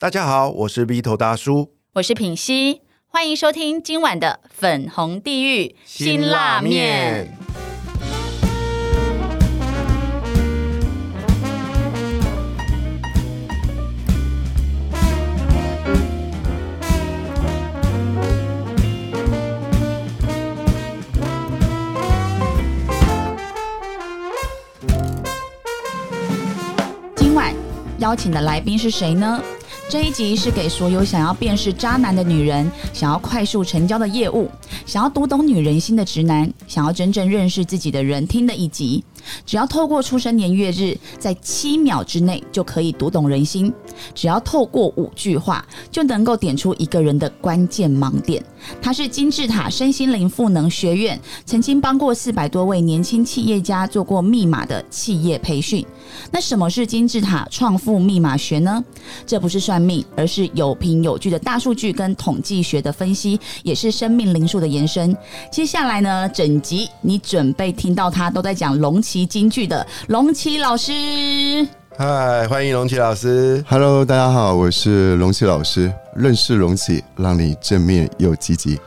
大家好，我是 B 头大叔，我是品熙，欢迎收听今晚的粉红地狱辛辣面。今晚邀请的来宾是谁呢？这一集是给所有想要辨识渣男的女人，想要快速成交的业务，想要读懂女人心的直男，想要真正认识自己的人听的一集。只要透过出生年月日，在七秒之内就可以读懂人心。只要透过五句话，就能够点出一个人的关键盲点。他是金字塔身心灵赋能学院，曾经帮过四百多位年轻企业家做过密码的企业培训。那什么是金字塔创富密码学呢？这不是算命，而是有凭有据的大数据跟统计学的分析，也是生命灵数的延伸。接下来呢，整集你准备听到他都在讲龙旗京剧的龙旗老师。嗨，欢迎龙奇老师。Hello，大家好，我是龙奇老师。认识龙奇，让你正面又积极。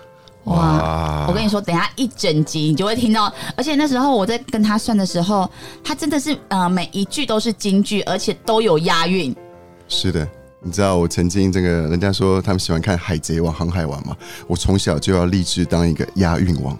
哇！我跟你说，等一下一整集你就会听到，而且那时候我在跟他算的时候，他真的是呃每一句都是京剧，而且都有押韵。是的，你知道我曾经这个人家说他们喜欢看《海贼王》《航海王》嘛，我从小就要立志当一个押韵王。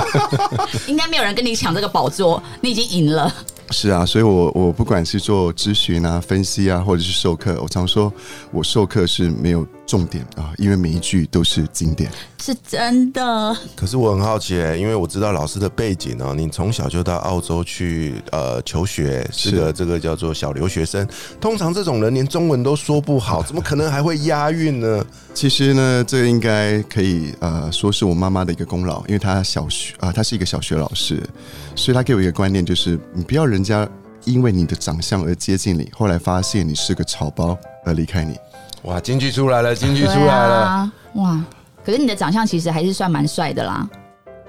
应该没有人跟你抢这个宝座，你已经赢了。是啊，所以我我不管是做咨询啊、分析啊，或者是授课，我常说我授课是没有重点啊，因为每一句都是经典。是真的。可是我很好奇、因为我知道老师的背景哦，你从小就到澳洲去呃求学，是个这个叫做小留学生。通常这种人连中文都说不好，怎么可能还会押韵呢？其实呢，这个应该可以呃说是我妈妈的一个功劳，因为她小学啊、她是一个小学老师，所以她给我一个观念，就是你不要人家因为你的长相而接近你，后来发现你是个草包而离开你。哇，京剧出来了，京剧出对来了。啊，哇！可是你的长相其实还是算蛮帅的啦。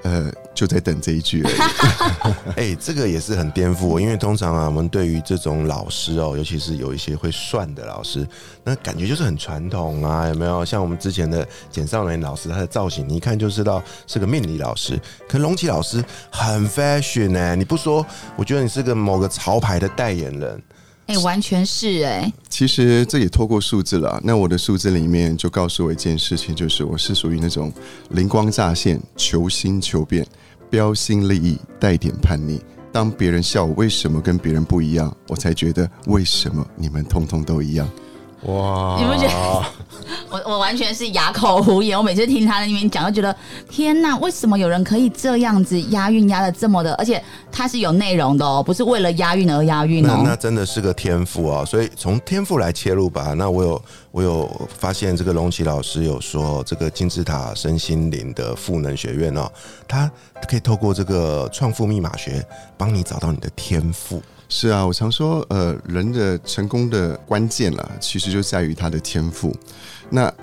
呃，就在等这一句而已。哎、这个也是很颠覆我，因为通常啊，我们对于这种老师哦，尤其是有一些会算的老师，那感觉就是很传统啊，有没有？像我们之前的简少年老师，他的造型你一看就知道是个命理老师。可龙奇老师很 fashion 呢、你不说，我觉得你是个某个潮牌的代言人。哎、完全是哎、其实这也透过数字了。那我的数字里面就告诉我一件事情，就是我是属于那种灵光乍现、求新求变、标新立异、带点叛逆。当别人笑我为什么跟别人不一样，我才觉得为什么你们通通都一样。哇，你们觉得我我完全是哑口无言。我每次听他在那边讲，就觉得天哪，为什么有人可以这样子押韵押的这么的？而且他是有内容的哦，不是为了押韵而押韵那那哦。真的是个天赋啊！所以从天赋来切入吧。那我有我有发现，这个龙奇老师有说，这个金字塔身心灵的赋能学院哦，它可以透过这个创富密码学，帮你找到你的天赋。是啊，我常说，呃，人的成功的关键啦，其实就在于他的天赋。那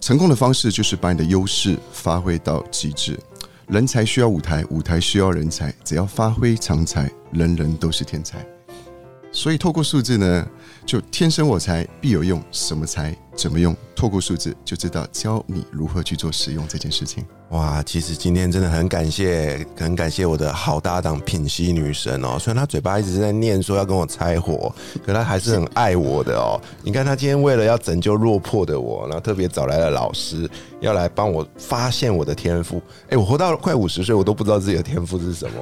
成功的方式就是把你的优势发挥到极致。人才需要舞台，舞台需要人才，只要发挥常才，人人都是天才。所以透过数字呢，就天生我材必有用，什么才怎么用，透过数字就知道教你如何去做使用这件事情。哇，其实今天真的很感谢，很感谢我的好搭档品溪女神哦。虽然她嘴巴一直在念说要跟我拆伙，可她还是很爱我的哦。你看她今天为了要拯救落魄的我，然后特别找来了老师，要来帮我发现我的天赋。哎、我活到快五十岁，我都不知道自己的天赋是什么、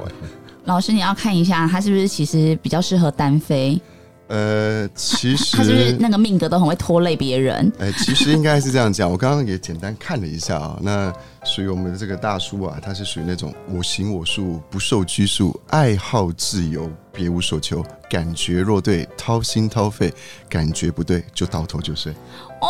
老师，你要看一下他是不是其实比较适合单飞，呃，其实他是不是那个命格都很会拖累别人？哎，其实应该是这样讲。我刚刚也简单看了一下啊，那属于我们的这个大叔啊，他是属于那种我行我素，不受拘束，爱好自由，别无所求。感觉若对，掏心掏肺；感觉不对，就倒头就睡。哇！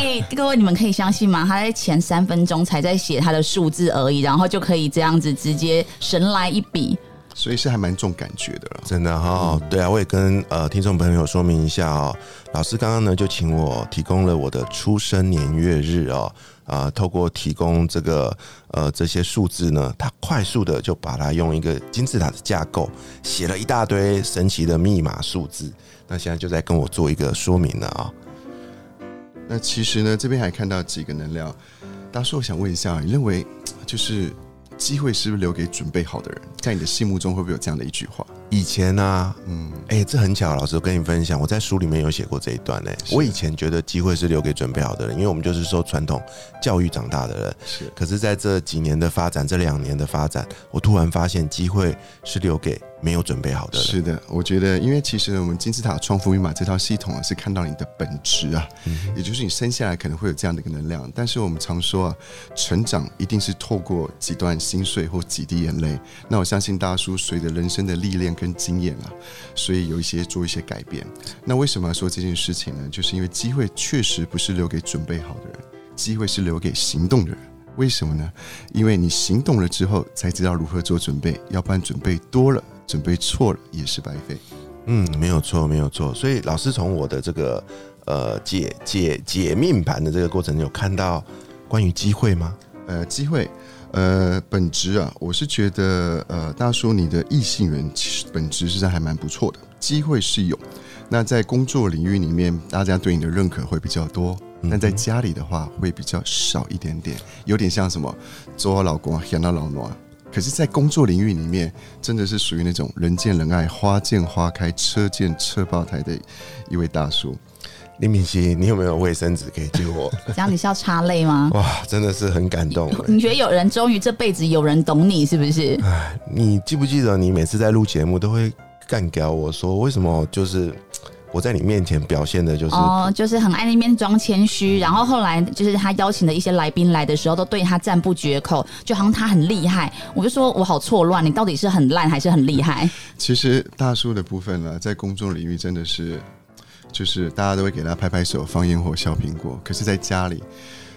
哎、各位，你们可以相信吗？他在前三分钟才在写他的数字而已，然后就可以这样子直接神来一笔。所以是还蛮重感觉的了。真的哈、对啊，我也跟呃听众朋友说明一下哦。老师刚刚呢就请我提供了我的出生年月日哦，啊、透过提供这个呃这些数字呢，他快速的就把它用一个金字塔的架构写了一大堆神奇的密码数字。那现在就在跟我做一个说明了啊、那其实呢，这边还看到几个能量。大叔，我想问一下，你认为就是机会是不是留给准备好的人？在你的心目中，会不会有这样的一句话？以前呢，嗯，哎，这很巧，老师我跟你分享，我在书里面有写过这一段呢。我以前觉得机会是留给准备好的人，因为我们就是受传统教育长大的人。是，可是在这几年的发展，这两年的发展，我突然发现机会是留给。没有准备好的人是的，我觉得，因为其实我们金字塔创富密码这套系统啊，是看到你的本质啊，也就是你生下来可能会有这样的一个能量。但是我们常说啊，成长一定是透过几段心碎或几滴眼泪。那我相信大叔随着人生的历练跟经验啊，所以有一些做一些改变。那为什么要说这件事情呢？就是因为机会确实不是留给准备好的人，机会是留给行动的人。为什么呢？因为你行动了之后，才知道如何做准备，要不然准备多了。准备错了也是白费，嗯，没有错，没有错。所以老师从我的这个呃解解解命盘的这个过程，有看到关于机会吗？呃，机会，呃，本质啊，我是觉得呃，大叔你的异性缘其实本质是还蛮不错的，机会是有。那在工作领域里面，大家对你的认可会比较多，但在家里的话会比较少一点点，有点像什么做我老公嫌到老暖。可是，在工作领域里面，真的是属于那种人见人爱、花见花开、车见车爆胎的一位大叔。林敏熙，你有没有卫生纸可以借我？这样你是要擦泪吗？哇，真的是很感动。你觉得有人终于这辈子有人懂你，是不是？哎，你记不记得你每次在录节目都会干掉我说，为什么就是？我在你面前表现的就是哦，就是很爱那边装谦虚，然后后来就是他邀请的一些来宾来的时候，都对他赞不绝口，就好像他很厉害。我就说我好错乱，你到底是很烂还是很厉害？其实大叔的部分呢，在公众领域真的是，就是大家都会给他拍拍手、放烟火、削苹果，可是在家里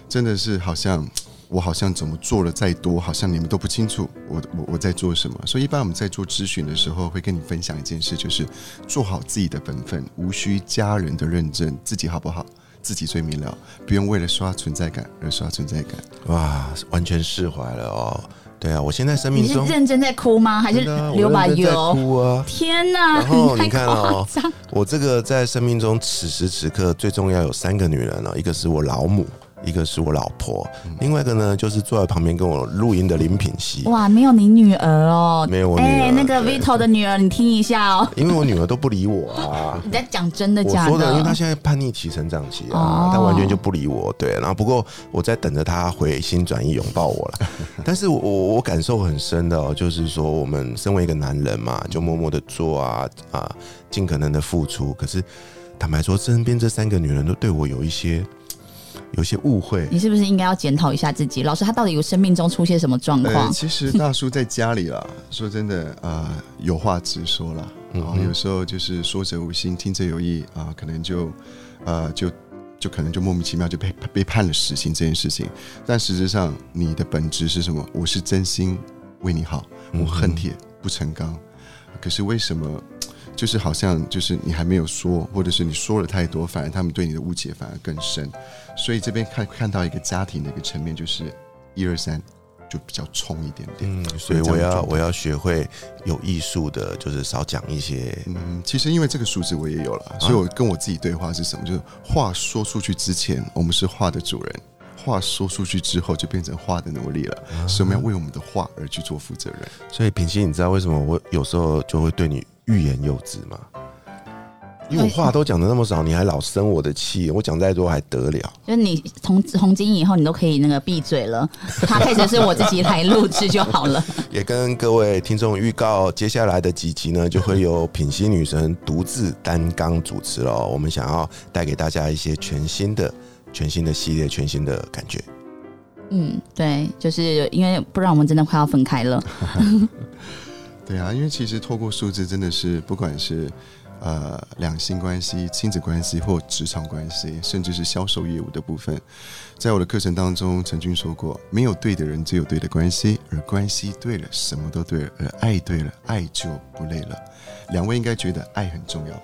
真的是好像。我好像怎么做了再多，好像你们都不清楚我我我在做什么。所以一般我们在做咨询的时候，会跟你分享一件事，就是做好自己的本分，无需家人的认证，自己好不好，自己最明了，不用为了刷存在感而刷存在感。哇，完全释怀了哦。对啊，我现在生命中你是认真在哭吗？还是流把油？哭啊！天哪！然后你看哦，我这个在生命中此时此刻最重要有三个女人哦，一个是我老母。一个是我老婆，另外一个呢就是坐在旁边跟我录音的林品熙。哇，没有你女儿哦，没有我女儿，那个 Vito 的女儿，你听一下哦。因为我女儿都不理我啊。你 在讲真的假的？我说的，因为她现在叛逆期、成长期啊，她完全就不理我。对，然后不过我在等着她回心转意拥抱我了。但是我我感受很深的哦，就是说我们身为一个男人嘛，就默默的做啊啊，尽可能的付出。可是坦白说，身边这三个女人都对我有一些。有些误会，你是不是应该要检讨一下自己？老师他到底有生命中出现什么状况？其实大叔在家里啦，说真的啊，有话直说了，然后有时候就是说者无心，听者有意啊，可能就呃就就可能就莫名其妙就被被判了死刑这件事情。但实质上，你的本质是什么？我是真心为你好，我恨铁不成钢。可是为什么？就是好像就是你还没有说，或者是你说了太多，反而他们对你的误解反而更深。所以这边看看到一个家庭的一个层面，就是一二三就比较冲一点点。嗯，所以我要我要学会有艺术的，就是少讲一些。嗯，其实因为这个数字我也有了，所以我跟我自己对话是什么？就是话说出去之前，我们是话的主人；话说出去之后，就变成话的奴隶了。所以我们要为我们的话而去做负责任。所以平心，你知道为什么我有时候就会对你？欲言又止嘛，因为我话都讲的那么少，你还老生我的气，我讲再多还得了？就是你从从今以后，你都可以那个闭嘴了，他配置是我自己来录制就好了。也跟各位听众预告，接下来的几集呢，就会由品心女神独自担纲主持了。我们想要带给大家一些全新的、全新的系列、全新的感觉。嗯，对，就是因为不然我们真的快要分开了。对啊，因为其实透过数字，真的是不管是呃两性关系、亲子关系或职场关系，甚至是销售业务的部分，在我的课程当中曾经说过，没有对的人，只有对的关系，而关系对了，什么都对了，而爱对了，爱就不累了。两位应该觉得爱很重要吧？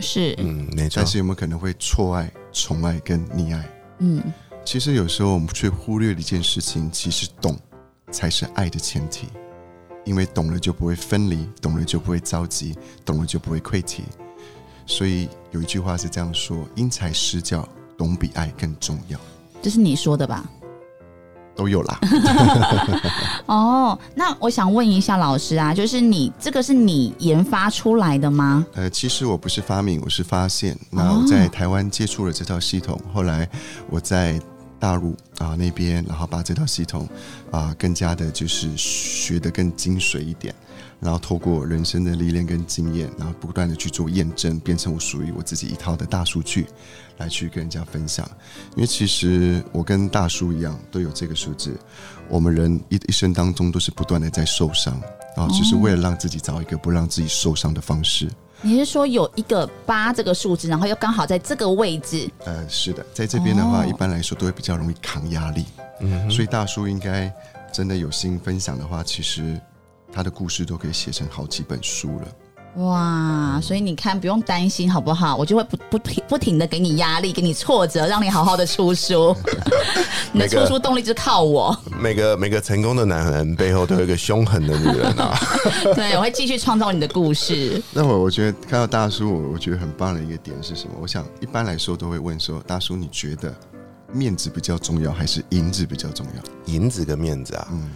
是，嗯，没错。但是有没有可能会错爱、宠爱跟溺爱？嗯，其实有时候我们却忽略了一件事情，其实懂才是爱的前提。因为懂了就不会分离，懂了就不会着急，懂了就不会愧疚。所以有一句话是这样说：因材施教，懂比爱更重要，这是你说的吧？都有啦。哦，那我想问一下老师啊，就是你这个是你研发出来的吗？呃，其实我不是发明，我是发现。那我在台湾接触了这套系统，后来我在大陆啊那边，然后把这套系统啊更加的就是学得更精髓一点，然后透过人生的历练跟经验，然后不断的去做验证，变成我属于我自己一套的大数据，来去跟人家分享。因为其实我跟大叔一样，都有这个数字。我们人一一生当中都是不断的在受伤啊，只是为了让自己找一个不让自己受伤的方式。你是说有一个八这个数字，然后又刚好在这个位置？呃，是的，在这边的话，哦一般来说都会比较容易扛压力。嗯所以大叔应该真的有心分享的话，其实他的故事都可以写成好几本书了。哇，所以你看，不用担心好不好？我就会不不停不停的给你压力，给你挫折，让你好好的出书。你的出书动力就是靠我。每个每个成功的男人背后都有一个凶狠的女人啊。对，我会继续创造你的故事。那我我觉得看到大叔，我我觉得很棒的一个点是什么？我想一般来说都会问说，大叔你觉得面子比较重要，还是银子比较重要？银子跟面子啊，嗯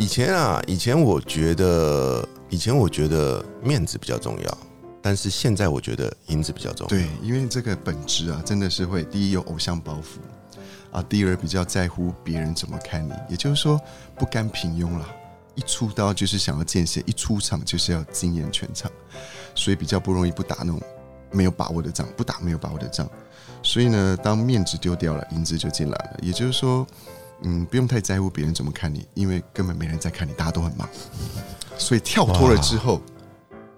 以前啊，以前我觉得，以前我觉得面子比较重要，但是现在我觉得银子比较重要。对，因为这个本质啊，真的是会第一有偶像包袱啊，第二比较在乎别人怎么看你，也就是说不甘平庸啦。一出刀就是想要见血，一出场就是要惊艳全场，所以比较不容易不打那种没有把握的仗，不打没有把握的仗。所以呢，当面子丢掉了，银子就进来了。也就是说，嗯，不用太在乎别人怎么看你，因为根本没人在看你，大家都很忙。所以跳脱了之后，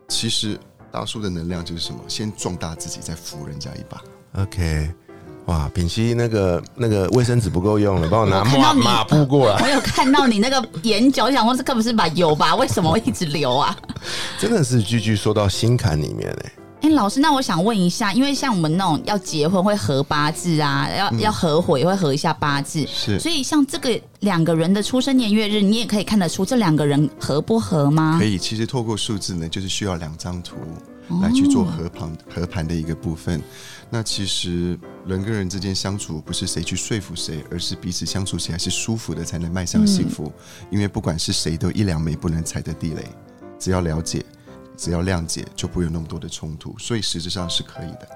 其实大叔的能量就是什么？先壮大自己，再扶人家一把。OK，哇，品熙那个那个卫生纸不够用了，帮我拿抹抹布过来。我有看到你那个眼角，我想说这根本是把油吧？为什么会一直流啊？真的是句句说到心坎里面哎、哎、老师，那我想问一下，因为像我们那种要结婚会合八字啊，要、要合伙也会合一下八字，是所以像这个两个人的出生年月日，你也可以看得出这两个人合不合吗可？以，其实透过数字呢，就是需要两张图来去做合盘合盘的一个部分。那其实人跟人之间相处，不是谁去说服谁，而是彼此相处起来是舒服的，才能迈向幸福。因为不管是谁，都一两枚不能踩的地雷，只要了解，只要谅解，就不会有那么多的冲突。所以实质上是可以的。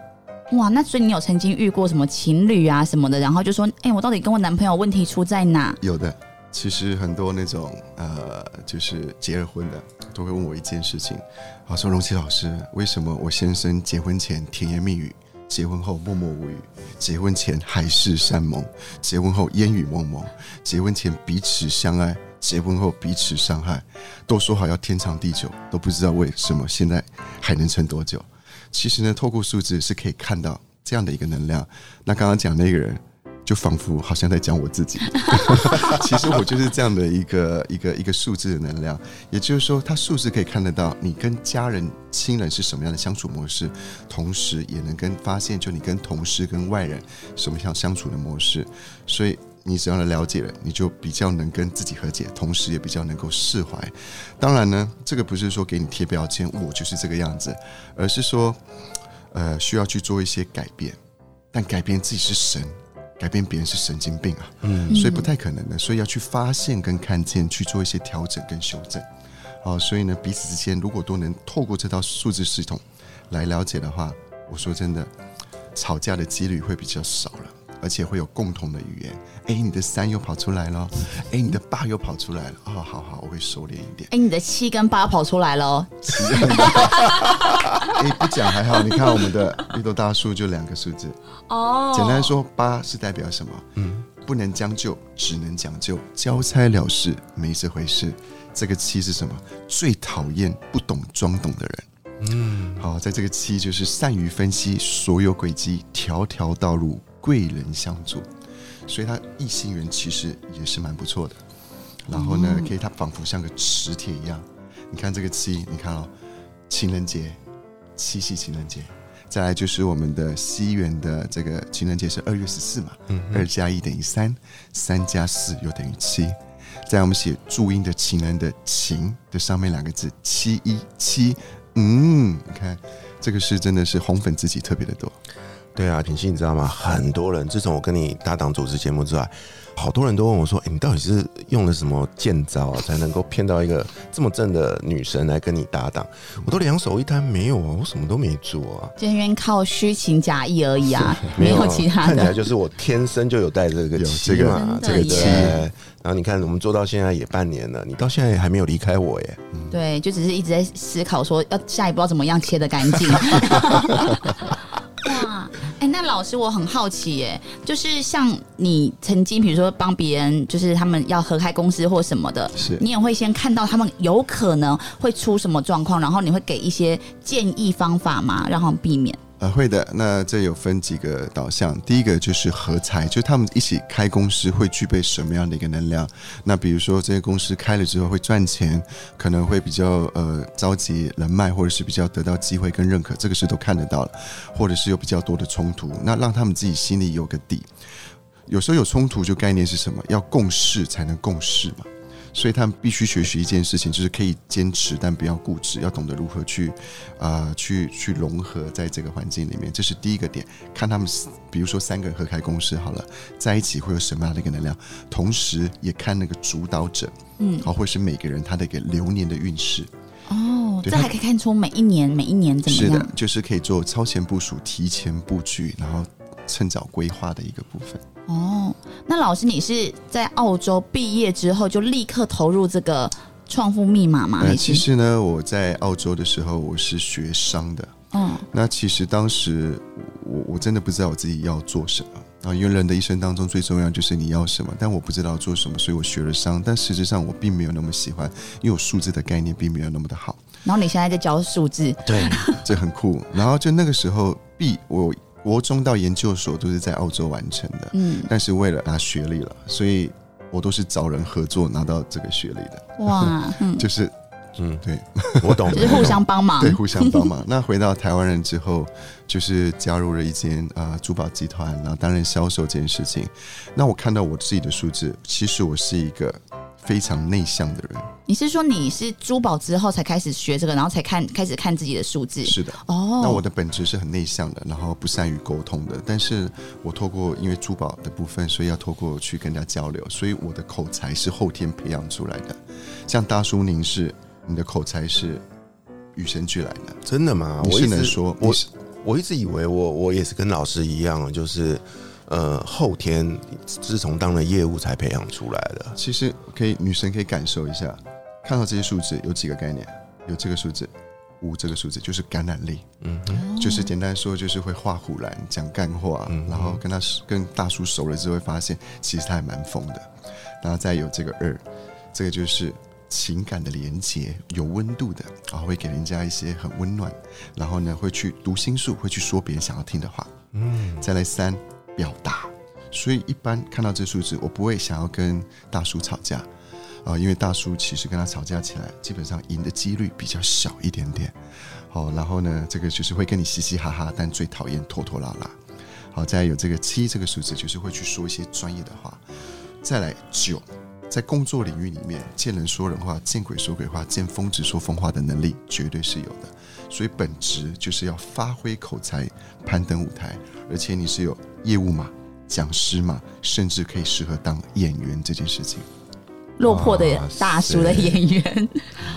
哇，那所以你有曾经遇过什么情侣啊什么的，然后就说，哎、我到底跟我男朋友问题出在哪？有的，其实很多那种呃，就是结了婚的，都会问我一件事情，啊，说荣琪老师，为什么我先生结婚前甜言蜜语，结婚后默默无语，结婚前海誓山盟，结婚后烟雨蒙蒙，结婚前彼此相爱，结婚后彼此伤害，都说好要天长地久，都不知道为什么现在还能撑多久。其实呢，透过数字是可以看到这样的一个能量。那刚刚讲那个人，就仿佛好像在讲我自己。其实我就是这样的一个一个一个数字的能量，也就是说，它数字可以看得到你跟家人、亲人是什么样的相处模式，同时也能跟发现，就你跟同事、跟外人什么样相处的模式。所以你只要了解了，你就比较能跟自己和解，同时也比较能够释怀。当然呢，这个不是说给你贴标签，我就是这个样子，而是说，呃，需要去做一些改变。但改变自己是神，改变别人是神经病啊，嗯，所以不太可能的，所以要去发现跟看见，去做一些调整跟修正。哦，所以呢，彼此之间如果都能透过这套数字系统来了解的话，我说真的，吵架的几率会比较少了。而且会有共同的语言，哎，你的三又跑出来了，哎，你的八又跑出来了，哦，好好，我会收敛一点。哎、你的七跟八跑出来了哦，哎，不讲还好，你看我们的绿豆大叔就两个数字，哦简单说，八是代表什么？嗯，不能将就，只能讲究，交差了事，没这回事。这个七是什么？最讨厌不懂装懂的人。嗯，好，在这个七就是善于分析所有轨迹，条条道路贵人相助，所以他异性缘其实也是蛮不错的。然后呢，可以他仿佛像个磁铁一样。你看这个七，你看哦，情人节，七夕情人节，再来就是我们的西元的这个情人节是二月十四嘛，二加一等于三，三加四又等于七。在我们写注音的情人的情的上面两个字七一七，嗯，你看这个是真的是红粉知己特别的多。对啊，品熙，你知道吗？很多人自从我跟你搭档主持节目之外，好多人都问我说：“哎、你到底是用了什么剑招啊，才能够骗到一个这么正的女神来跟你搭档？”我都两手一摊，没有啊，我什么都没做啊，今天靠虚情假意而已啊，没有其他的。看起来就是我天生就有带这个 有气这个嘛，这个气。然后你看，我们做到现在也半年了，你到现在还没有离开我耶。对，就只是一直在思考说要下一步要怎么样切的干净。哇，哎、那老师我很好奇耶，就是像你曾经比如说帮别人，就是他们要合开公司或什么的，是你也会先看到他们有可能会出什么状况，然后你会给一些建议方法吗？让他们避免。呃，会的。那这有分几个导向，第一个就是合财，就他们一起开公司会具备什么样的一个能量。那比如说这些公司开了之后会赚钱，可能会比较呃召集人脉，或者是比较得到机会跟认可，这个是都看得到了，或者是有比较多的冲突，那让他们自己心里有个底。有时候有冲突，就概念是什么？要共事才能共事嘛。所以他们必须学习一件事情，就是可以坚持，但不要固执，要懂得如何去啊、去去融合在这个环境里面。这是第一个点。看他们，比如说三个人合开公司好了，在一起会有什么样的一个能量，同时也看那个主导者，嗯，好，或是每个人他的一个流年的运势。哦，这还可以看出每一年每一年怎么样是的。，就是可以做超前部署、提前布局，然后趁早规划的一个部分。哦，那老师，你是在澳洲毕业之后就立刻投入这个创富密码吗？呃，其实呢，我在澳洲的时候，我是学商的。嗯那其实当时我我真的不知道我自己要做什么啊，因为人的一生当中最重要就是你要什么，但我不知道做什么，所以我学了商，但实质上我并没有那么喜欢，因为我数字的概念并没有那么的好，然后你现在在教数字，对，这很酷。然后就那个时候毕我国中到研究所都是在澳洲完成的，嗯，但是为了拿学历了，所以我都是找人合作拿到这个学历的，哇，嗯，就是嗯，对。我懂，就是互相帮忙。对，，互相帮忙。那回到台湾人之后，就是加入了一间呃珠宝集团，然后担任销售这件事情。那我看到我自己的数字，其实我是一个非常内向的人。你是说你是珠宝之后才开始学这个，然后才看开始看自己的数字？是的。哦，那我的本质是很内向的，然后不善于沟通的。但是我透过因为珠宝的部分，所以要透过去跟人家交流，所以我的口才是后天培养出来的。像大叔您是，你的口才是与生俱来的，真的吗？我是能说，我是我一直以为我我也是跟老师一样，就是呃后天自从当了业务才培养出来的。其实可以，女生可以感受一下，看到这些数字有几个概念，有这个数字五，这个数字就是感染力，嗯就是简单说就是会画虎兰，讲干话，嗯然后跟他跟大叔熟了之后，会发现其实他还蛮疯的，然后再有这个二，这个就是。情感的连接有温度的，然后会给人家一些很温暖，然后呢会去读心术，会去说别人想要听的话，嗯，再来三表达，所以一般看到这数字，我不会想要跟大叔吵架啊、因为大叔其实跟他吵架起来，基本上赢的几率比较小一点点。好、然后呢，这个就是会跟你嘻嘻哈哈，但最讨厌拖拖拉拉。好，再有这个七这个数字，就是会去说一些专业的话。再来九，在工作领域里面，见人说人话，见鬼说鬼话，见疯子说疯话的能力绝对是有的。所以本质就是要发挥口才，攀登舞台，而且你是有业务嘛、讲师嘛，甚至可以适合当演员这件事情。落魄的大叔的演员，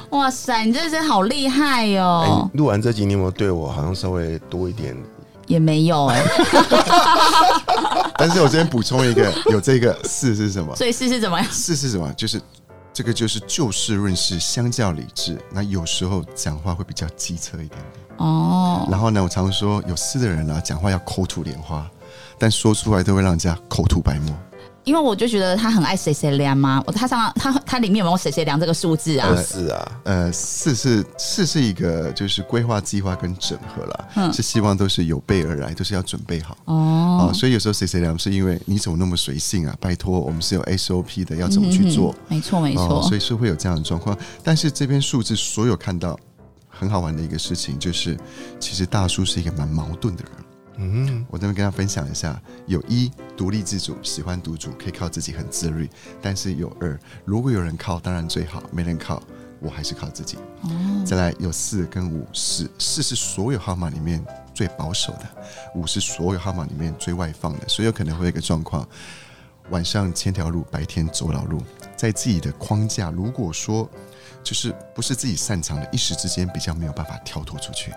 哇塞，你这是好厉害哟、哦！录完这集，你有没有对我好像稍微多一点？也没有哎、但是我这边补充一个，有这个四是什么？所以四”是怎么样？四是什么？就是这个就是就事论事，相较理智。那有时候讲话会比较机车一点点。哦，然后呢，我常说有事的人啊，讲话要口吐莲花，但说出来都会让人家口吐白沫。因为我就觉得他很爱谁谁凉嘛，我他上他他里面有没有谁谁凉这个数字啊？二四啊，呃，四是四是一个就是规划、计划跟整合啦，嗯是希望都是有备而来，都是要准备好。哦啊，，所以有时候谁谁凉是因为你怎么那么随性啊？拜托，我们是有 SOP 的，要怎么去做？嗯没错没错哦，所以是会有这样的状况。但是这边数字所有看到很好玩的一个事情，就是其实大叔是一个蛮矛盾的人。嗯，我这边跟他分享一下：有一独立自主，喜欢独处，可以靠自己很自律；但是有二，如果有人靠，当然最好；没人靠，我还是靠自己。哦，再来有四跟五，四四是所有号码里面最保守的，五是所有号码里面最外放的，所以有可能会有一个状况：晚上千条路，白天走老路，在自己的框架，如果说就是不是自己擅长的，一时之间比较没有办法跳脱出去。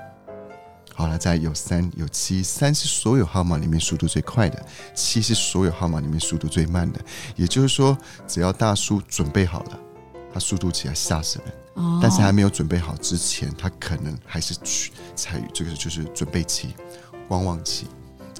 好了，再有三有七，三是所有号码里面速度最快的，七是所有号码里面速度最慢的。也就是说，只要大叔准备好了，他速度起来吓死人。哦但是还没有准备好之前，他可能还是去采取这个就是准备期、观望期。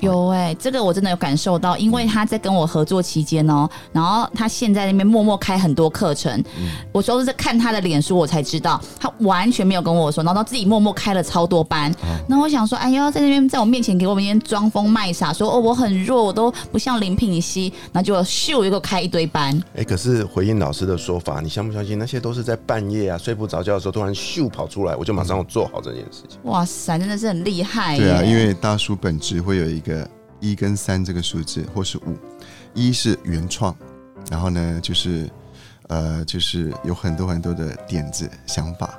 有哎、这个我真的有感受到，因为他在跟我合作期间哦，然后他现在那边默默开很多课程，嗯我都是在看他的脸书，我才知道他完全没有跟我说，然后他自己默默开了超多班。哦那、我想说，哎呦，在那边在我面前给我们一边装疯卖傻，说哦我很弱，我都不像林品熙，然后就咻一个开一堆班，哎、可是回应老师的说法，你相不相信？那些都是在半夜啊，睡不着觉的时候，突然咻跑出来，我就马上做好这件事情。哇塞，真的是很厉害耶！对啊，因为大叔本质会有一个一跟三这个数字，或是五。一是原创，然后呢，就是呃，就是有很多很多的点子想法，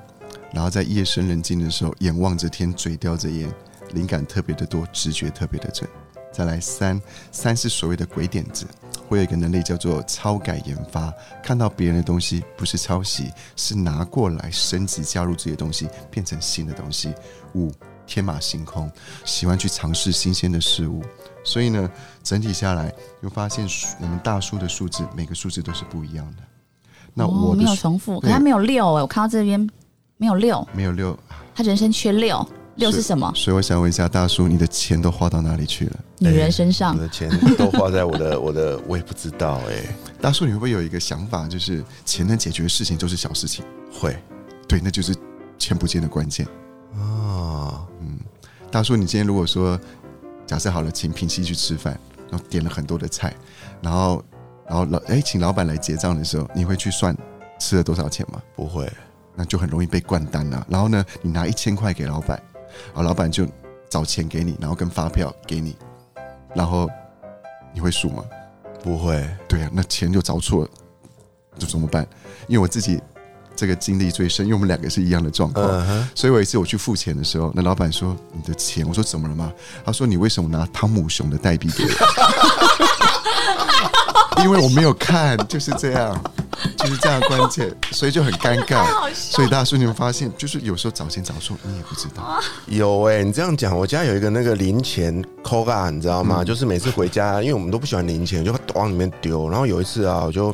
然后在夜深人静的时候，眼望着天，嘴叼着烟，灵感特别的多，直觉特别的准。再来三，三是所谓的鬼点子，会有一个能力叫做超改研发，看到别人的东西不是抄袭，是拿过来升级加入这些东西，变成新的东西。五，天马行空，喜欢去尝试新鲜的事物。所以呢，整体下来，又发现我们大叔的数字，每个数字都是不一样的。那哦没我的数有重复，可他没有六哎，我看到这边没有六，没有六，他人生缺六，六是什么？所以我想问一下大叔，你的钱都花到哪里去了？女人身上我。的钱都花在我的 我的，我也不知道哎、大叔，你会不会有一个想法，就是钱能解决的事情都是小事情？会对，那就是钱不见的关键。啊，大叔，你今天如果说假设好了，请平西去吃饭，然后点了很多的菜，然后然后老哎，请老板来结账的时候，你会去算吃了多少钱吗？不会，那就很容易被灌单了、然后呢，你拿一千块给老板，啊，老板就找钱给你，然后跟发票给你，然后你会数吗？不会，对啊，那钱就找错了，就怎么办？因为我自己这个经历最深，因为我们两个是一样的状况。所以有一次我去付钱的时候，那老板说你的钱，我说怎么了吗？他说你为什么拿汤姆熊的代币给我？因为我没有看，就是这样，就是这样关键，所以就很尴尬。所以大叔，你们发现，就是有时候找钱找错，你也不知道。有哎、你这样讲，我家有一个那个零钱扣啊，你知道嗯吗？就是每次回家，因为我们都不喜欢零钱，就往里面丢。然后有一次啊，我就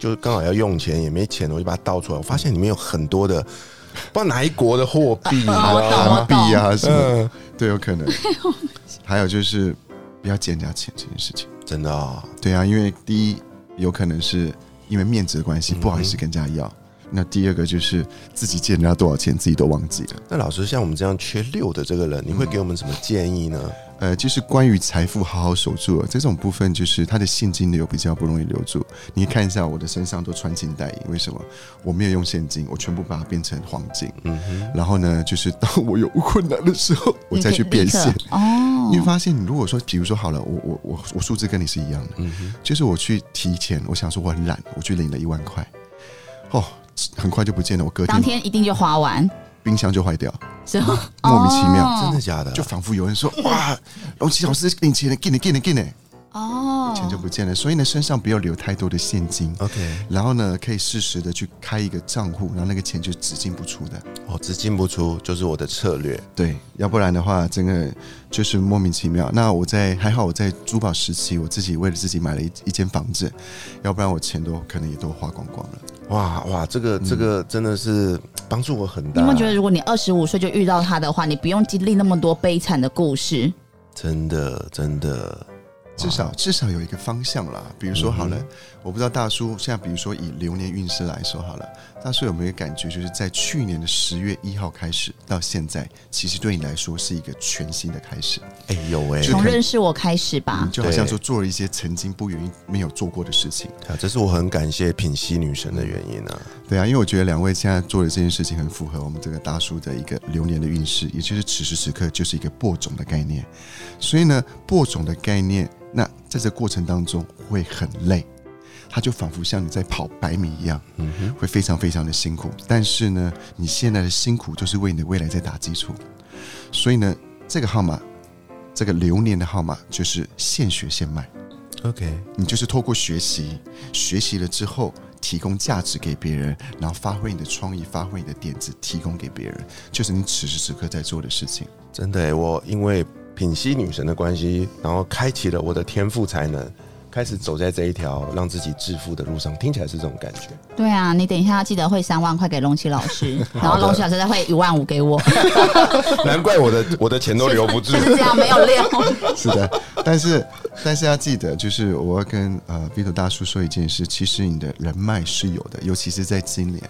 就是刚好要用钱，也没钱了，我就把它倒出来，我发现里面有很多的 不知道哪一国的货币？韩币啊什么，嗯，对，有可能。还有就是不要借人家钱这件事情。真的啊、对啊，因为第一有可能是因为面子的关系，不好意思跟人家要。那第二个就是自己借人家多少钱，自己都忘记了。那老师像我们这样缺六的这个人，你会给我们什么建议呢？呃，就是关于财富好好守住这种部分，就是他的现金流比较不容易留住。你看一下我的身上都穿金戴银，为什么？我没有用现金，我全部把它变成黄金。嗯哼，然后呢，就是当我有困难的时候，我再去变现。哦你会发现，你如果说，比如说好了，我我我我数字跟你是一样的，嗯哼，就是我去提钱，我想说我很懒，我去领了一万块，哦，很快就不见了，我隔当天天一定就花完，冰箱就坏掉，是吗？莫名其妙哦真的假的？就仿佛有人说哇，龙奇老师领钱了，给你给你给你，哦，钱就不见了。所以呢，身上不要留太多的现金，OK，然后呢，可以适时的去开一个账户，然后那个钱就只进不出的。哦，只进不出就是我的策略。对，要不然的话，真的就是莫名其妙。那我在还好，我在珠宝时期，我自己为了自己买了一一间房子，要不然我钱都可能也都花光光了。哇哇，这个这个真的是帮助我很大。你有没有觉得，如果你二十五岁就遇到他的话，你不用经历那么多悲惨的故事？真的真的至少至少有一个方向啦。比如说好了，嗯我不知道大叔现在，比如说以流年运势来说好了，大叔有没有感觉，就是在去年的十月一号开始到现在，其实对你来说是一个全新的开始，哎、有哎、就从认识我开始吧你。就好像说做了一些曾经不愿意没有做过的事情。啊，这是我很感谢品熙女神的原因啊。对啊，因为我觉得两位现在做的这件事情很符合我们这个大叔的一个流年的运势，也就是此时此刻就是一个播种的概念。所以呢，播种的概念，那在这过程当中会很累，它就仿佛像你在跑百米一样，嗯哼，会非常非常的辛苦。但是呢，你现在的辛苦就是为你的未来在打基础。所以呢，这个号码这个流年的号码就是现学现卖。OK，你就是透过学习，学习了之后提供价值给别人，然后发挥你的创意，发挥你的点子，提供给别人，就是你此时此刻在做的事情。真的，我因为品析女神的关系，然后开启了我的天赋才能，开始走在这一条让自己致富的路上，听起来是这种感觉。对啊，你等一下要记得汇三万块给龙奇老师，然后龙奇老师再汇一万五给我，难怪我的我的钱都留不住就。是这样，没有留。是的，但是但是要记得，就是我要跟呃 Vito 大叔说一件事，其实你的人脉是有的，尤其是在今年，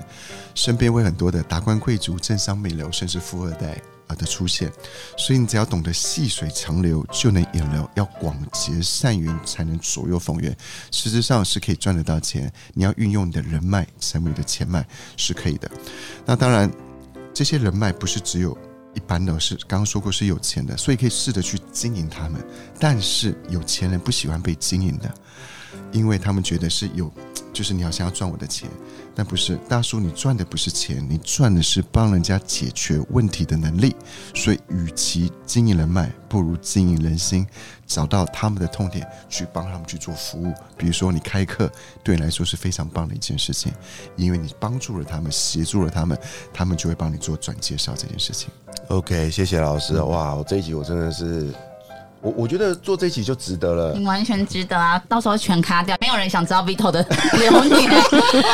身边会很多的达官贵族、政商名流，甚至富二代的出现，所以你只要懂得细水长流，就能引流；要广结善缘，才能左右逢源。实质上是可以赚得到钱，你要运用你的人脉成为你的钱脉是可以的。那当然，这些人脉不是只有一般的，是刚刚说过是有钱的，所以可以试着去经营他们。但是有钱人不喜欢被经营的，因为他们觉得是有，就是你好像要赚我的钱，但不是大叔，你赚的不是钱，你赚的是帮人家解决问题的能力。所以，与其经营人脉，不如经营人心，找到他们的痛点，去帮他们去做服务。比如说，你开课对你来说是非常棒的一件事情，因为你帮助了他们，协助了他们，他们就会帮你做转介绍这件事情。OK，谢谢老师。哇，我这一集我真的是，我我觉得做这一集就值得了。你完全值得啊！到时候全卡掉，没有人想知道 Vito 的 流年。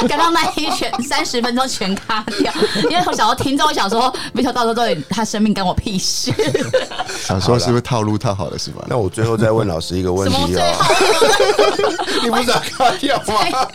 刚刚那一全三十分钟全卡掉，因为我想说听众想说 Vito 到时候到底他生命跟我屁事？想说是不是套路套好了是吧？那我最后再问老师一个问题哦，后？你不是要卡掉吗？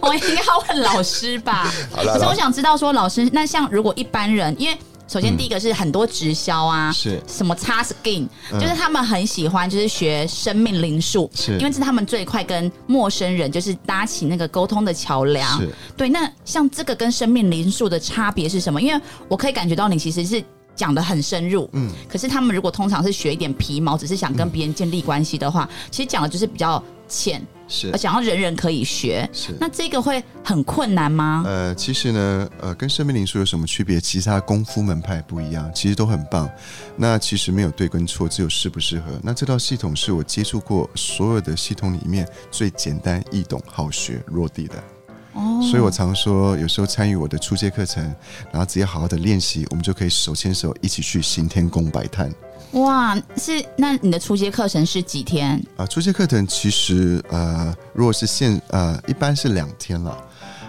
我应该要问老师吧？好了老可是我想知道说，老师，那像如果一般人，因为首先第一个是很多直销啊，是什么叉 skin，、嗯就是他们很喜欢就是学生命灵数，是因为是他们最快跟陌生人就是搭起那个沟通的桥梁。是对，那像这个跟生命灵数的差别是什么？因为我可以感觉到你其实是。讲的很深入，嗯，可是他们如果通常是学一点皮毛，只是想跟别人建立关系的话，其实讲的就是比较浅，是而想要人人可以学。是那这个会很困难吗？呃，其实呢，呃，跟生命灵数有什么区别？其实它功夫门派不一样，其实都很棒。那其实没有对跟错，只有适不适合。那这套系统是我接触过所有的系统里面最简单易懂、好学、落地的。哦，所以我常说，有时候参与我的初阶课程，然后只要好好的练习，我们就可以手牵手一起去行天宫摆摊。哇，是那你的初阶课程是几天？啊，初阶课程其实呃，如果是现呃，一般是两天了，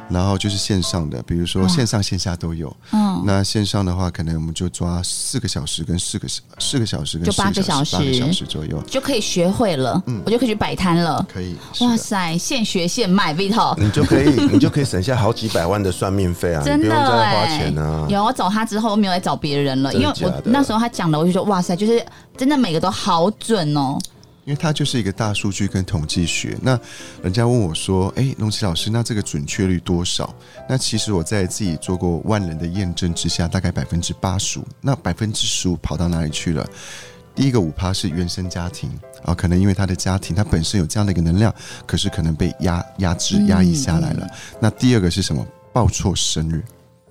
然后就是线上的，比如说哇线上线下都有。嗯，那线上的话，可能我们就抓四个小时跟四个四个小时跟就八四个小时八个小时左右，就可以学会了，嗯我就可以去摆摊了。可以。哇塞，现学现卖，Vito。你就可以，你就可以省下好几百万的算命费啊！真的不用再花哎钱啊。有我找他之后，我没有再找别人了，因为我那时候他讲的，我就说哇塞，就是真的每个都好准哦。因为它就是一个大数据跟统计学。那人家问我说：“哎，龙奇老师，那这个准确率多少？”那其实我在自己做过万人的验证之下，大概百分之八十五。那百分之十五跑到哪里去了？第一个五趴是原生家庭啊，可能因为他的家庭他本身有这样的一个能量，可是可能被压压制、压抑下来了。那第二个是什么？报错生日，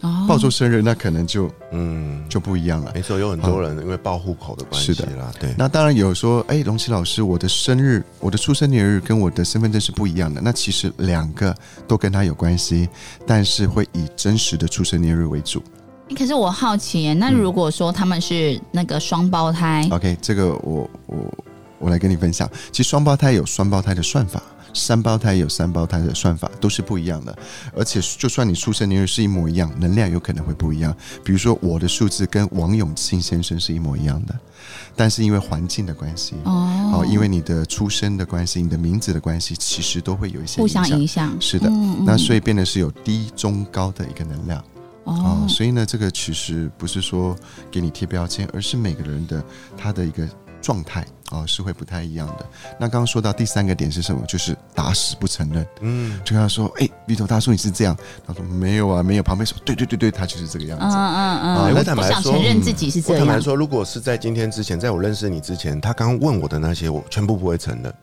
哦，报出生日，那可能就嗯，就不一样了。没错，有很多人因为报户口的关系是的啦，对。那当然有说，哎，龙奇老师，我的生日、我的出生年日跟我的身份证是不一样的。那其实两个都跟他有关系，但是会以真实的出生年日为主。欸可是我好奇耶，那如果说他们是那个双胞胎，OK，这个我我我来跟你分享。其实双胞胎有双胞胎的算法，三胞胎有三胞胎的算法，都是不一样的。而且就算你出生年月是一模一样，能量有可能会不一样。比如说我的数字跟王永庆先生是一模一样的，但是因为环境的关系。哦哦，因为你的出生的关系，你的名字的关系，其实都会有一些互相影响。是的，嗯嗯那所以变得是有低、中、高的一个能量哦哦，所以呢，这个其实不是说给你贴标签，而是每个人的他的一个状态啊是会不太一样的。那刚刚说到第三个点是什么？就是打死不承认，嗯，就跟他说：“哎、v o 大叔你是这样。”他说：“没有啊，没有。”旁边说：“对对对对，他就是这个样子。嗯嗯嗯，哎我坦白说承认自己是这样我坦白，说，如果是在今天之前，在我认识你之前，他刚刚问我的那些，我全部不会承认。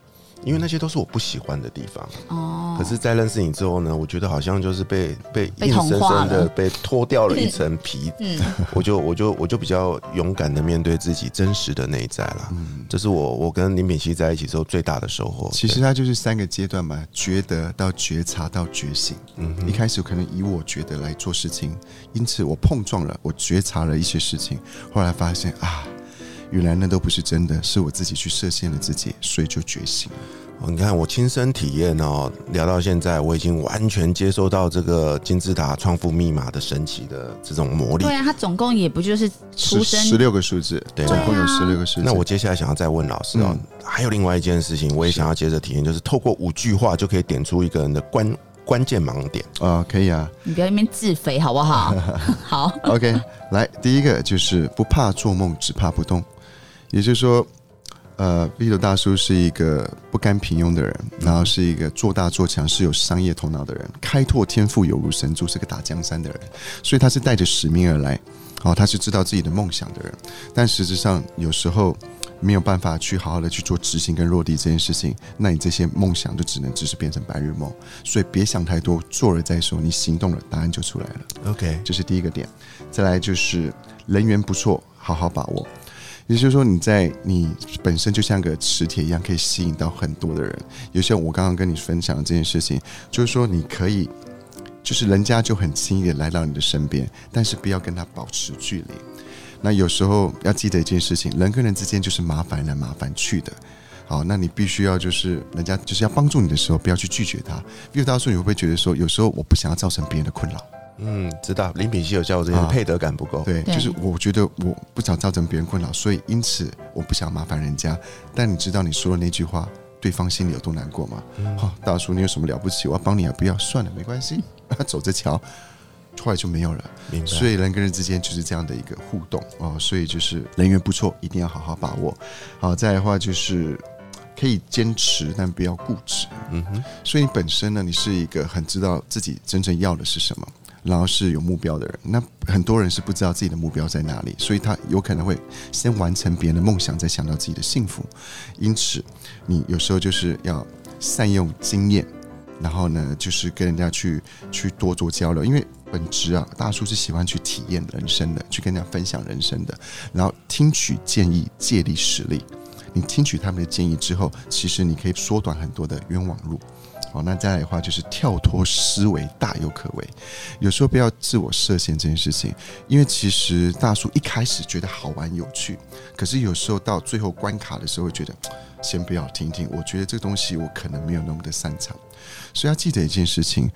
因为那些都是我不喜欢的地方。哦，可是，在认识你之后呢，我觉得好像就是被被被硬生生的被脱掉了一层皮，嗯，我就我就我就比较勇敢的面对自己真实的内在了。嗯这是我我跟林炳熙在一起之后最大的收获。其实它就是三个阶段嘛，觉得到觉察到觉醒。嗯一开始可能以我觉得来做事情，因此我碰撞了，我觉察了一些事情，后来发现啊，原来那都不是真的，是我自己去设限了自己，所以就觉醒了。哦你看我亲身体验哦，聊到现在，我已经完全接受到这个金字塔创富密码的神奇的这种魔力对。啊，它总共也不就是出生十六个数字，对总共有十六个数字。那我接下来想要再问老师哦，嗯还有另外一件事情，我也想要接着体验，就是透过五句话就可以点出一个人的关关键盲点。啊、可以啊。你不要一边自肥好不好？好，OK，来，第一个就是不怕做梦，只怕不动。也就是说，呃，Vito 大叔是一个不甘平庸的人，然后是一个做大做强、是有商业头脑的人，开拓天赋有如神助，是个打江山的人，所以他是带着使命而来。哦，他是知道自己的梦想的人，但实质上有时候没有办法去好好的去做执行跟落地这件事情，那你这些梦想就只能只是变成白日梦。所以别想太多，做了再说，你行动了，答案就出来了。OK，这是第一个点。再来就是人缘不错，好好把握。也就是说，你在你本身就像个磁铁一样，可以吸引到很多的人。有像我刚刚跟你分享的这件事情，就是说你可以，就是人家就很轻易的来到你的身边，但是不要跟他保持距离。那有时候要记得一件事情，人跟人之间就是麻烦来麻烦去的。好，那你必须要就是人家就是要帮助你的时候，不要去拒绝他。比如大叔，你会不会觉得说，有时候我不想要造成别人的困扰？嗯，知道林品熙有教我这些啊配得感不够。对，对就是我觉得我不想造成别人困扰，所以因此我不想麻烦人家。但你知道你说的那句话，对方心里有多难过吗？哦，大叔，你有什么了不起？我要帮你啊，不要算了，没关系，走着瞧。后来就没有了，明白。所以人跟人之间就是这样的一个互动哦，所以就是人缘不错，一定要好好把握。好，再来的话就是可以坚持，但不要固执。嗯哼，所以你本身呢，你是一个很知道自己真正要的是什么，然后是有目标的人。那很多人是不知道自己的目标在哪里，所以他有可能会先完成别人的梦想，再想到自己的幸福。因此，你有时候就是要善用经验，然后呢，就是跟人家去去多做交流，因为。本质啊，大叔是喜欢去体验人生的，去跟人家分享人生的，然后听取建议，借力使力。你听取他们的建议之后，其实你可以缩短很多的冤枉路。好，那再来的话就是跳脱思维，大有可为。有时候不要自我设限这件事情，因为其实大叔一开始觉得好玩有趣，可是有时候到最后关卡的时候，会觉得 先不要听听，我觉得这个东西我可能没有那么的擅长。所以要记得一件事情。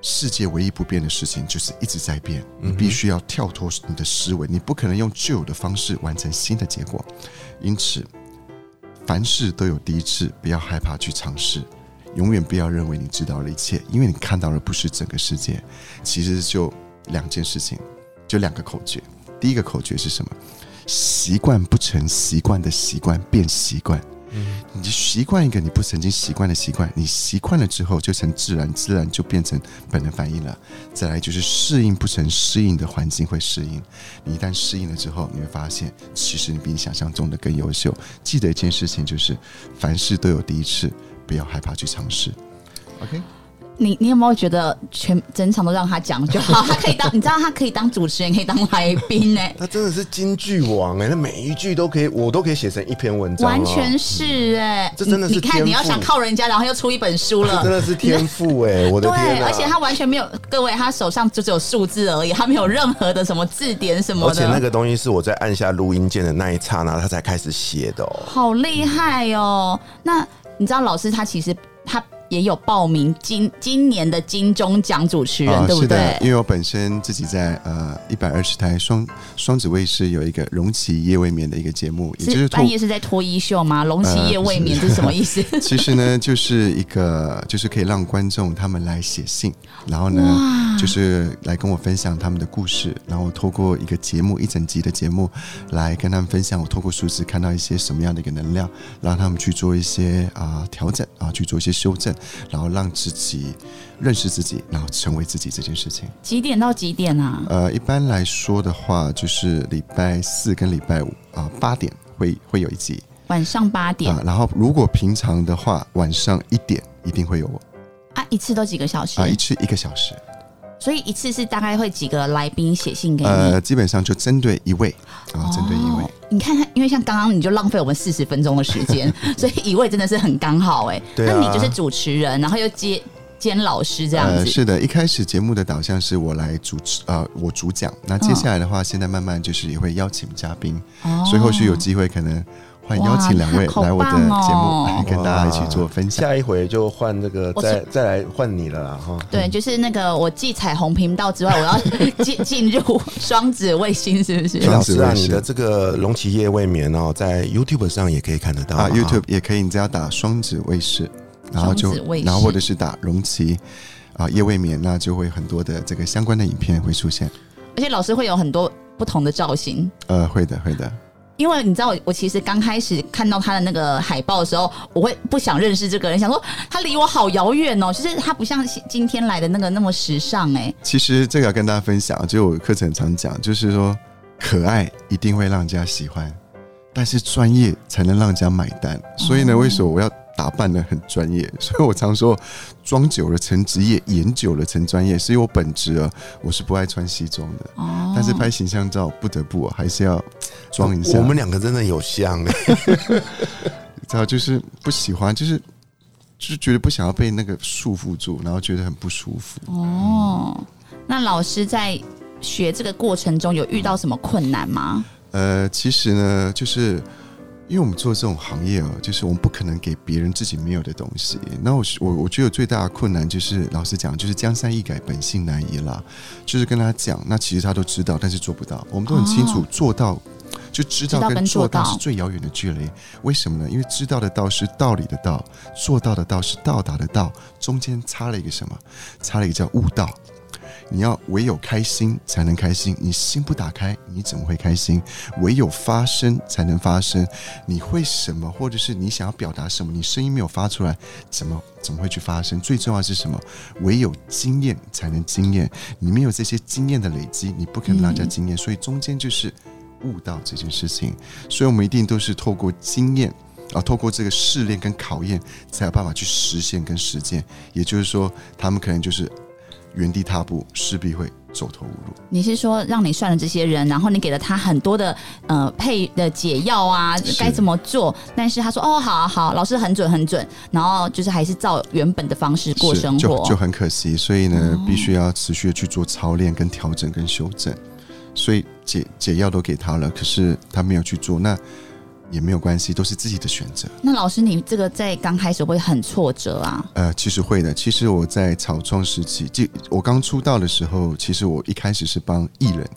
世界唯一不变的事情就是一直在变，你必须要跳脱你的思维，你不可能用旧有的方式完成新的结果。因此，凡事都有第一次，不要害怕去尝试，永远不要认为你知道了一切，因为你看到的不是整个世界。其实就两件事情，就两个口诀。第一个口诀是什么？习惯不成习惯的习惯变习惯。你习惯一个你不曾经习惯的习惯，你习惯了之后就成自然，自然就变成本能反应了。再来就是适应不成适应的环境会适应，你一旦适应了之后，你会发现其实你比你想象中的更优秀。记得一件事情就是，凡事都有第一次，不要害怕去尝试。OK，你你有没有觉得全整场都让他讲就好？他可以当，你知道他可以当主持人，可以当来宾呢、他真的是金句王哎、那每一句都可以，我都可以写成一篇文章、哦，完全是哎、这真的是你你看你要想靠人家，然后又出一本书了，真的是天赋哎、我的天！而且他完全没有，各位，他手上就只有数字而已，他没有任何的什么字典什么而且那的，个东西是我在按下录音键的那一刹那，他才开始写的哦。好厉害哦。那你知道老师他其实他也有报名今今年的金钟奖主持人，对不对？因为我本身自己在呃一百二十台双双子卫视有一个荣奇夜未眠的一个节目，也就是半夜是在脱衣秀吗？龙旗夜未眠这是什么意思？其实呢，就是一个就是可以让观众他们来写信，然后呢，就是来跟我分享他们的故事，然后透过一个节目一整集的节目来跟他们分享我透过数字看到一些什么样的一个能量，让他们去做一些啊调整啊，去做一些修正，然后让自己认识自己，然后成为自己这件事情。几点到几点啊？呃，一般来说的话，就是礼拜四跟礼拜五啊八点会会有一集。晚上八点啊。然后如果平常的话，晚上一点一定会有我啊，一次都几个小时啊，一次一个小时。所以一次是大概会几个来宾写信给你？呃，基本上就针对一位啊，针对一位。你看他，因为像刚刚你就浪费我们四十分钟的时间，所以一位真的是很刚好哎。对啊那你就是主持人，然后又接兼老师这样呃，子。是的，一开始节目的导向是我来主持，呃，我主讲。那接下来的话，现在慢慢就是也会邀请嘉宾，哦所以后续有机会可能会邀请两位来我的节目，跟大家一起做分享。下一回就换这个，再再来换你了啦哈。对，就是那个我继彩虹频道之外，我要 进进入双子卫星，是不是？哎老师啊，你的这个龙起夜未眠哦，在 YouTube 上也可以看得到啊，YouTube 也可以，你只要打双子卫视，然后就然后或者是打龙旗啊夜未眠，那就会很多的这个相关的影片会出现。而且老师会有很多不同的造型。呃，会的，会的。因为你知道我，我其实刚开始看到他的那个海报的时候，我会不想认识这个人，想说他离我好遥远哦，就是他不像今天来的那个那么时尚哎。其实这个要跟大家分享，就我课程常讲，就是说可爱一定会让人家喜欢，但是专业才能让人家买单。所以呢，为什么我要打扮的很专业？所以我常说，装久了成职业，演久了成专业。是因为我本职啊，我是不爱穿西装的，哦但是拍形象照不得不、啊、还是要装一下。我们两个真的有像哎，知道就是不喜欢，就是就是觉得不想要被那个束缚住，然后觉得很不舒服。哦，那老师在学这个过程中有遇到什么困难吗？呃，其实呢，就是因为我们做这种行业哦，就是我们不可能给别人自己没有的东西。那我我我觉得最大的困难就是，老实讲，就是江山易改，本性难移啦。就是跟他讲，那其实他都知道，但是做不到。我们都很清楚，做到就知道跟做到到是最遥远的距离。为什么呢？因为知道的道是道理的道，做到的道是到达的道，中间差了一个什么？差了一个叫悟道。你要唯有开心才能开心，你心不打开，你怎么会开心？唯有发声才能发声，你会什么，或者是你想要表达什么，你声音没有发出来，怎么怎么会去发声？最重要是什么？唯有经验才能经验，你没有这些经验的累积，你不可能让人家经验，所以中间就是悟到这件事情，所以我们一定都是透过经验。啊，透过这个试炼跟考验，才有办法去实现跟实践。也就是说，他们可能就是原地踏步，势必会走投无路。你是说让你算了这些人，然后你给了他很多的呃配的解药啊，该怎么做？但是他说哦，好啊好，老师很准很准，然后就是还是照原本的方式过生活。就就很可惜。所以呢，必须要持续的去做操练、跟调整、跟修正。所以解解药都给他了，可是他没有去做，那也没有关系，都是自己的选择。那老师，你这个在刚开始会很挫折啊？呃，其实会的。其实我在草创时期，就我刚出道的时候，其实我一开始是帮艺人，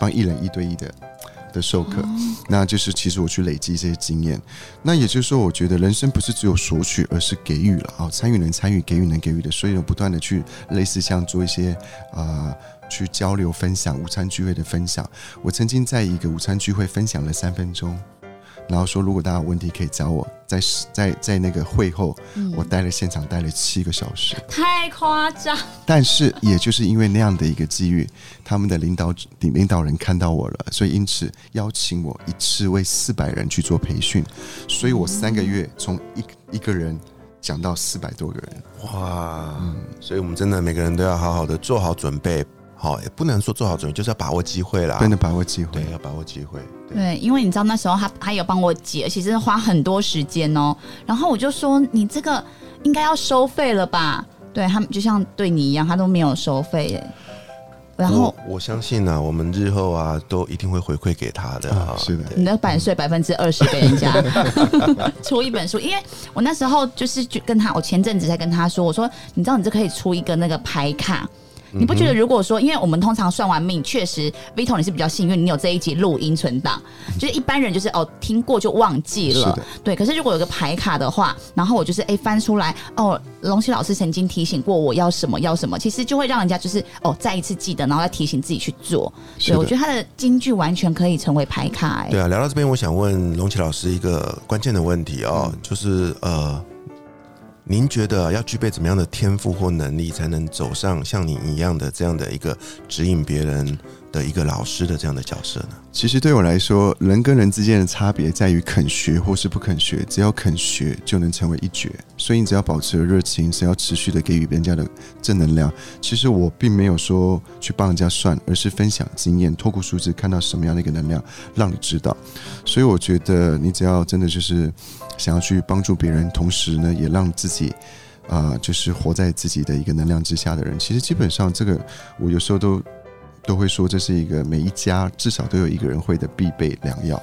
帮艺人一对一的的授课，那就是其实我去累积这些经验。那也就是说，我觉得人生不是只有索取，而是给予了啊，参与能参与，给予能给予的。所以我不断的去类似像做一些啊。去交流分享午餐聚会的分享，我曾经在一个午餐聚会分享了三分钟，然后说如果大家有问题可以找我，在在在那个会后，我待了现场待了七个小时，太夸张！但是也就是因为那样的一个机遇，他们的领导领领导人看到我了，所以因此邀请我一次为四百人去做培训，所以我三个月从一一个人讲到四百多个人，哇，所以我们真的每个人都要好好的做好准备，好，也不能说做好准备，就是要把握机会啦。真的把握机会对，。要把握机会。对，因为你知道那时候他他有帮我解，而且真的花很多时间哦。然后我就说你这个应该要收费了吧？对他们就像对你一样，他都没有收费耶。然后我我相信呢、我们日后啊，都一定会回馈给他的啊。啊是的你的版税百分之二十给人家 出一本书，因为我那时候就是去跟他，我前阵子才跟他说，我说你知道你这可以出一个那个牌卡。你不觉得如果说，因为我们通常算完命，确实 Vito 你是比较幸运，你有这一集录音存档，就是一般人就是哦听过就忘记了，对。可是如果有个牌卡的话，然后我就是哎翻出来，哦，龙奇老师曾经提醒过我要什么要什么，其实就会让人家就是哦再一次记得，然后再提醒自己去做。对，我觉得他的金句完全可以成为牌卡、哎，对啊，聊到这边，我想问龙奇老师一个关键的问题哦，就是呃，您觉得要具备怎么样的天赋或能力，才能走上像你一样的这样的一个指引别人的一个老师的这样的角色呢？其实对我来说，人跟人之间的差别在于肯学或是不肯学。只要肯学，就能成为一绝。所以你只要保持热情，只要持续的给予人家的正能量。其实我并没有说去帮人家算，而是分享经验，透过数字看到什么样的一个能量，让你知道。所以我觉得，你只要真的就是想要去帮助别人，同时呢，也让自己啊、就是活在自己的一个能量之下的人，其实基本上这个，我有时候都。都会说这是一个每一家至少都有一个人会的必备良药。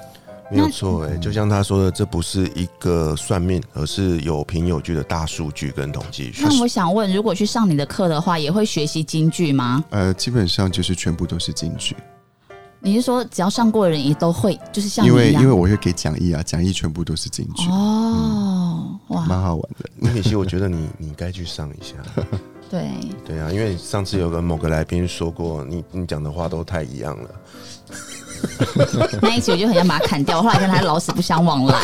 没有错，哎，就像他说的，这不是一个算命，而是有凭有据的大数据跟统计学。那我想问，如果去上你的课的话，也会学习京剧吗？呃，基本上就是全部都是京剧，你是说只要上过的人也都会，就是像因为？因为我会给讲义啊，讲义全部都是京剧，哦，哇，蛮好玩的。那其实，我觉得你你该去上一下。对，对啊，因为上次有个某个来宾说过，你你讲的话都太一样了。那一集我就很想把他砍掉，后来跟他老死不相往来。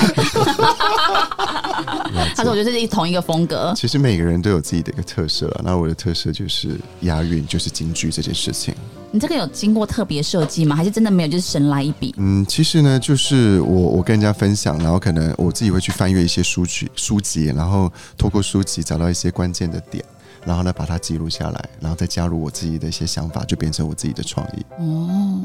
他说我就是一同一个风格，其实每个人都有自己的一个特色啊，那我的特色就是押韵，就是京剧这件事情。你这个有经过特别设计吗？还是真的没有，就是神来一笔？嗯，其实呢，就是我我跟人家分享，然后可能我自己会去翻阅一些书籍书籍，然后透过书籍找到一些关键的点，然后呢把它记录下来，然后再加入我自己的一些想法，就变成我自己的创意。哦，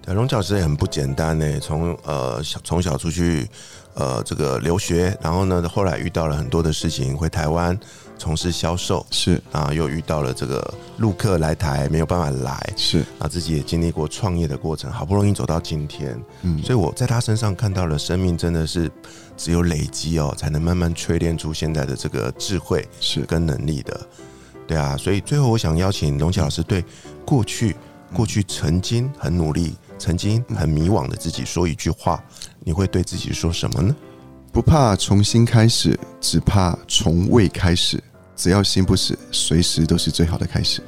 对，龙老师也很不简单呢，从呃小从小出去呃这个留学，然后呢后来遇到了很多的事情，回台湾从事销售，是。啊又遇到了这个陆客来台没有办法来，是，啊自己也经历过创业的过程，好不容易走到今天，嗯，所以我在他身上看到了生命真的是只有累积哦，才能慢慢淬炼出现在的这个智慧是。跟能力的。对啊，所以最后我想邀请龙杰老师对过去过去曾经很努力、曾经很迷惘的自己说一句话，你会对自己说什么呢？不怕重新开始，只怕从未开始。只要心不死，随时都是最好的开始。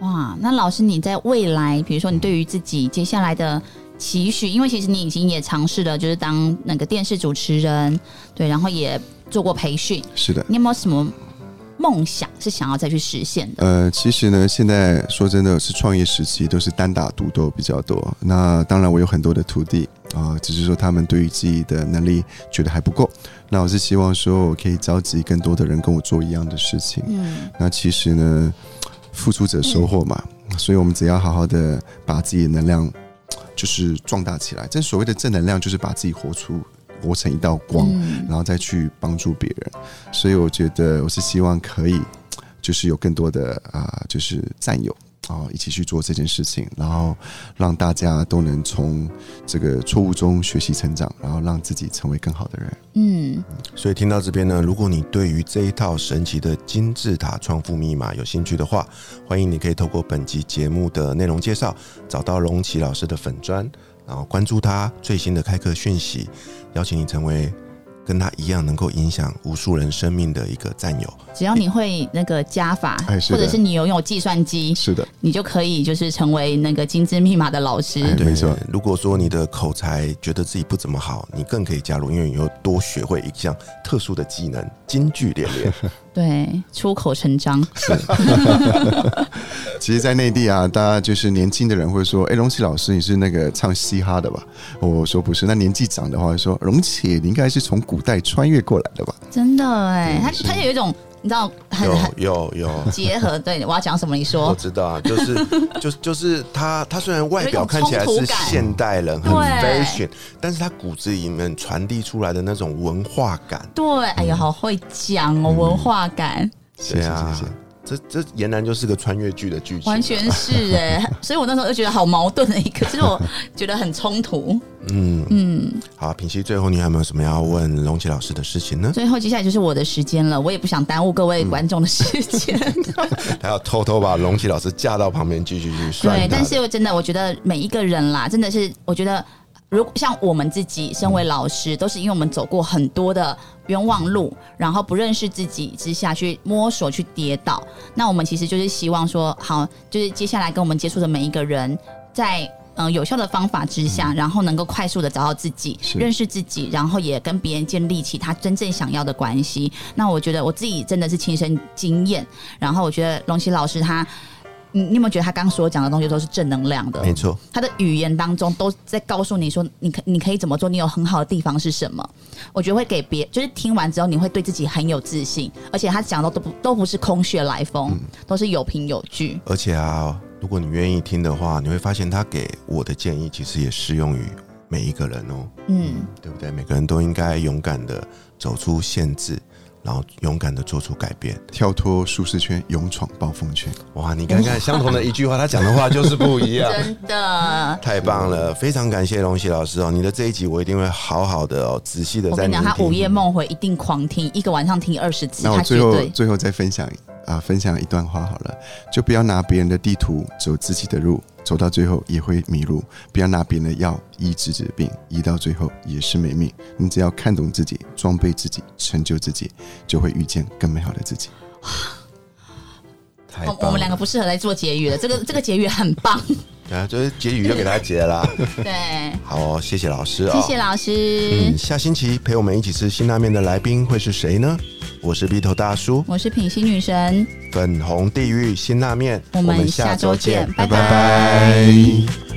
哇，那老师你在未来，比如说你对于自己接下来的期许，因为其实你已经也尝试了，就是当那个电视主持人，对，然后也做过培训，是的。你有没有什么梦想是想要再去实现的？呃，其实呢，现在说真的是创业时期，都是单打独斗比较多。那当然，我有很多的徒弟啊、只是说他们对于自己的能力觉得还不够。那我是希望说我可以召集更多的人跟我做一样的事情。嗯，那其实呢，付出者收获嘛，所以我们只要好好的把自己的能量就是壮大起来。这所谓的正能量，就是把自己活出活成一道光。嗯然后再去帮助别人。所以我觉得我是希望可以，就是有更多的啊、就是战友啊、一起去做这件事情，然后让大家都能从这个错误中学习成长，然后让自己成为更好的人。嗯，所以听到这边呢，如果你对于这一套神奇的金字塔创富密码有兴趣的话，欢迎你可以透过本集节目的内容介绍，找到龙奇老师的粉砖，然后关注他最新的开课讯息，邀请你成为跟他一样能够影响无数人生命的一个战友。只要你会那个加法，哎或者是你拥有用计算机，是的，你就可以就是成为那个金枝密码的老师。哎没错。如果说你的口才觉得自己不怎么好，你更可以加入，因为你又多学会一项特殊的技能——京剧练练。对，出口成章。是 其实，在内地啊，大家就是年轻的人会说：“哎，龙启老师，你是那个唱嘻哈的吧？”我说不是。那年纪长的话会说：“荣启，你应该是从古代穿越过来的吧真的哎，他是他有一种你知道很很有有有，结合。对，我要讲什么？你说我。知道啊，就是 就就是他，他虽然外表看起来是现代人，很 fashion，但是他骨子里面传递出来的那种文化感，对，哎呀，好会讲哦，文化感，？”谢谢谢谢。这这俨然就是个穿越剧的剧情啊，完全是哎。所以我那时候就觉得好矛盾的一个，其实我觉得很冲突。嗯嗯，好，品熙，最后你还有没有什么要问龙奇老师的事情呢？最后接下来就是我的时间了，我也不想耽误各位观众的时间。他要偷偷把龙奇老师架到旁边继续去算他对，但是真的，我觉得每一个人啦，真的是，我觉得，如果像我们自己身为老师，都是因为我们走过很多的冤枉路，然后不认识自己之下去摸索、去跌倒。那我们其实就是希望说，好，就是接下来跟我们接触的每一个人，在嗯有效的方法之下，然后能够快速的找到自己，认识自己，然后也跟别人建立起他真正想要的关系。那我觉得我自己真的是亲身经验，然后我觉得龙奇老师他。你你有没有觉得他刚刚所讲的东西都是正能量的？没错，他的语言当中都在告诉你说，你可你可以怎么做，你有很好的地方是什么？我觉得会给别，就是听完之后你会对自己很有自信，而且他讲的都不都不是空穴来风，都是有凭有据。而且啊，如果你愿意听的话，你会发现他给我的建议其实也适用于每一个人哦，嗯，对不对？每个人都应该勇敢的走出限制，然后勇敢的做出改变。跳脱舒适圈，勇闯暴风圈。哇，你看看相同的一句话，他讲的话就是不一样。真的。太棒了，非常感谢龙喜老师哦！你的这一集我一定会好好的哦，仔细的我跟你讲。他午夜梦回一定狂听，一个晚上听二十集，那我他绝最后。最后再分享啊，分享一段话好了，就不要拿别人的地图走自己的路，走到最后也会迷路；不要拿别人的药医治治病，医到最后也是没命。你只要看懂自己，装备自己，成就自己，就会遇见更美好的自己。太棒了我我们两个不适合来做结语了，这个这个结语很棒，啊，就是结语就给他结了。对，好哦，谢谢老师哦，谢谢老师嗯，，下星期陪我们一起吃辛拉面的来宾会是谁呢？我是鼻头大叔，我是品心女神，粉红地狱辛拉面，我们下周见，拜。拜拜。